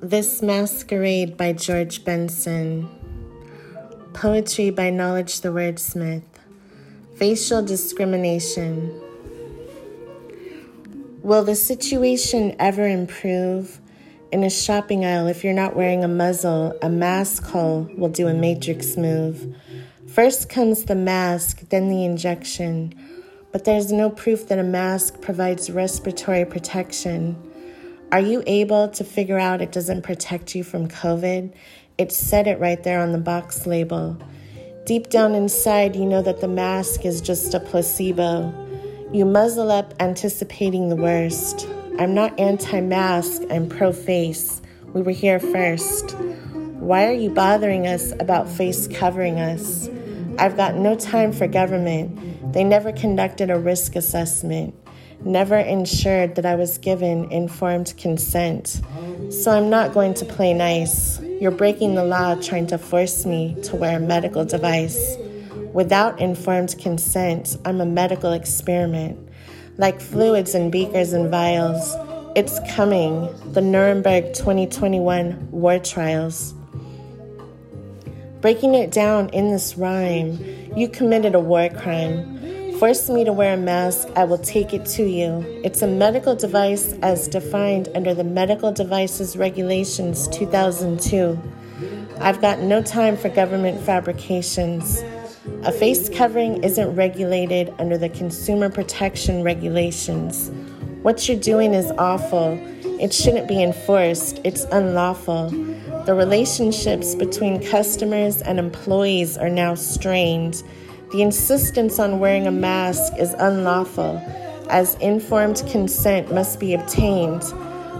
This Masquerade by George Benson. Poetry by Knowledge the Wordsmith. Facial discrimination. Will the situation ever improve? In a shopping aisle, if you're not wearing a muzzle, a mask hole will do a matrix move. First comes the mask, then the injection. But there's no proof that a mask provides respiratory protection. Are you able to figure out it doesn't protect you from COVID? It said it right there on the box label. Deep down inside, you know that the mask is just a placebo. You muzzle up, anticipating the worst. I'm not anti mask, I'm pro face. We were here first. Why are you bothering us about face covering us? I've got no time for government. They never conducted a risk assessment never ensured that I was given informed consent. So I'm not going to play nice. You're breaking the law trying to force me to wear a medical device. Without informed consent, I'm a medical experiment. Like fluids in beakers and vials, it's coming the Nuremberg 2021 war trials. Breaking it down in this rhyme, you committed a war crime force me to wear a mask, I will take it to you. It's a medical device as defined under the Medical Devices Regulations 2002. I've got no time for government fabrications. A face covering isn't regulated under the Consumer Protection Regulations. What you're doing is awful. It shouldn't be enforced, it's unlawful. The relationships between customers and employees are now strained. The insistence on wearing a mask is unlawful, as informed consent must be obtained.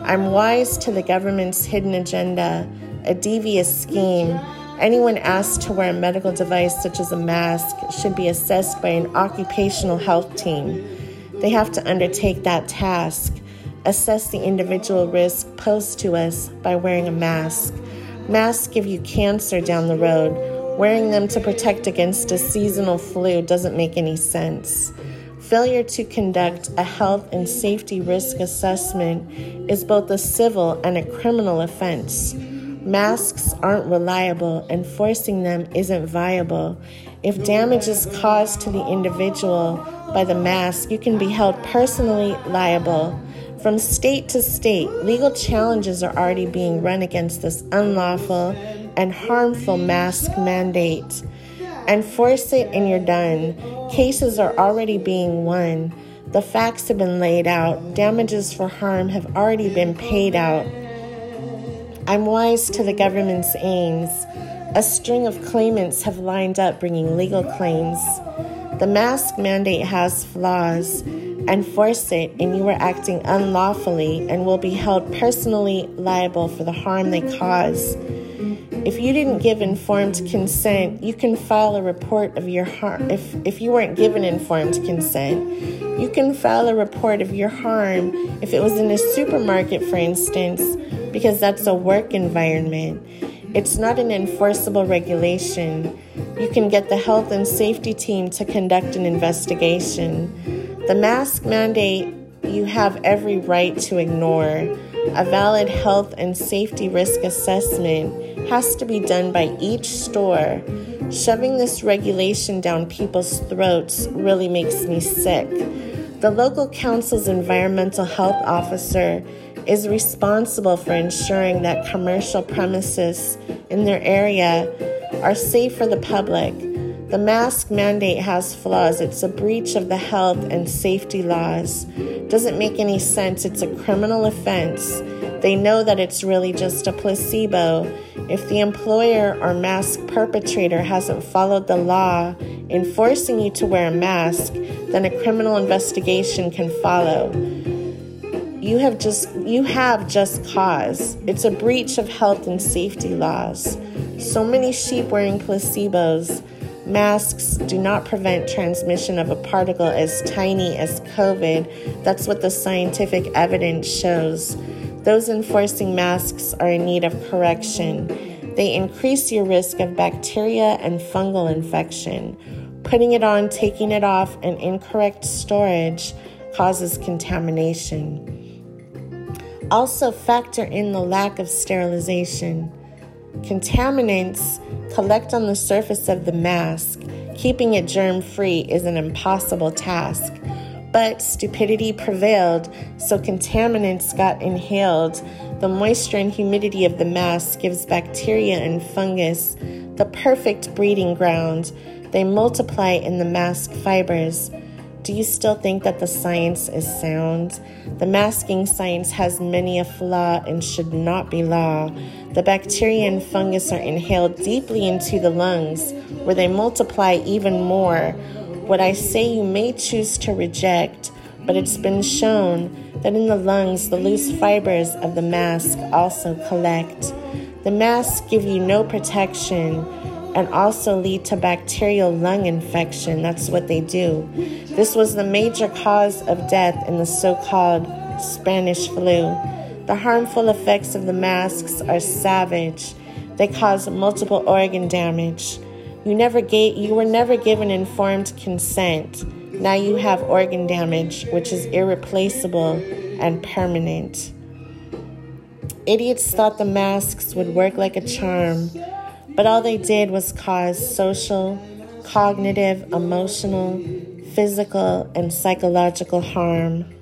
I'm wise to the government's hidden agenda, a devious scheme. Anyone asked to wear a medical device such as a mask should be assessed by an occupational health team. They have to undertake that task, assess the individual risk posed to us by wearing a mask. Masks give you cancer down the road Wearing them to protect against a seasonal flu doesn't make any sense. Failure to conduct a health and safety risk assessment is both a civil and a criminal offense. Masks aren't reliable, and forcing them isn't viable. If damage is caused to the individual by the mask, you can be held personally liable. From state to state, legal challenges are already being run against this unlawful and harmful mask mandate. Enforce it and you're done. Cases are already being won. The facts have been laid out. Damages for harm have already been paid out. I'm wise to the government's aims. A string of claimants have lined up bringing legal claims. The mask mandate has flaws. Enforce it, and you are acting unlawfully and will be held personally liable for the harm they cause. If you didn't give informed consent, you can file a report of your harm. If, if you weren't given informed consent, you can file a report of your harm if it was in a supermarket, for instance, because that's a work environment. It's not an enforceable regulation. You can get the health and safety team to conduct an investigation. The mask mandate you have every right to ignore. A valid health and safety risk assessment has to be done by each store. Shoving this regulation down people's throats really makes me sick. The local council's environmental health officer is responsible for ensuring that commercial premises in their area are safe for the public. The mask mandate has flaws. It's a breach of the health and safety laws. Doesn't make any sense. It's a criminal offense. They know that it's really just a placebo. If the employer or mask perpetrator hasn't followed the law enforcing you to wear a mask, then a criminal investigation can follow. You have just you have just cause. It's a breach of health and safety laws. So many sheep wearing placebos Masks do not prevent transmission of a particle as tiny as COVID. That's what the scientific evidence shows. Those enforcing masks are in need of correction. They increase your risk of bacteria and fungal infection. Putting it on, taking it off, and incorrect storage causes contamination. Also, factor in the lack of sterilization. Contaminants collect on the surface of the mask. Keeping it germ free is an impossible task. But stupidity prevailed, so contaminants got inhaled. The moisture and humidity of the mask gives bacteria and fungus the perfect breeding ground. They multiply in the mask fibers. Do you still think that the science is sound? The masking science has many a flaw and should not be law. The bacteria and fungus are inhaled deeply into the lungs, where they multiply even more. What I say you may choose to reject, but it's been shown that in the lungs, the loose fibers of the mask also collect. The masks give you no protection and also lead to bacterial lung infection. That's what they do. This was the major cause of death in the so called Spanish flu. The harmful effects of the masks are savage. They cause multiple organ damage. You never gave, you were never given informed consent. Now you have organ damage, which is irreplaceable and permanent. Idiots thought the masks would work like a charm. But all they did was cause social, cognitive, emotional, physical, and psychological harm.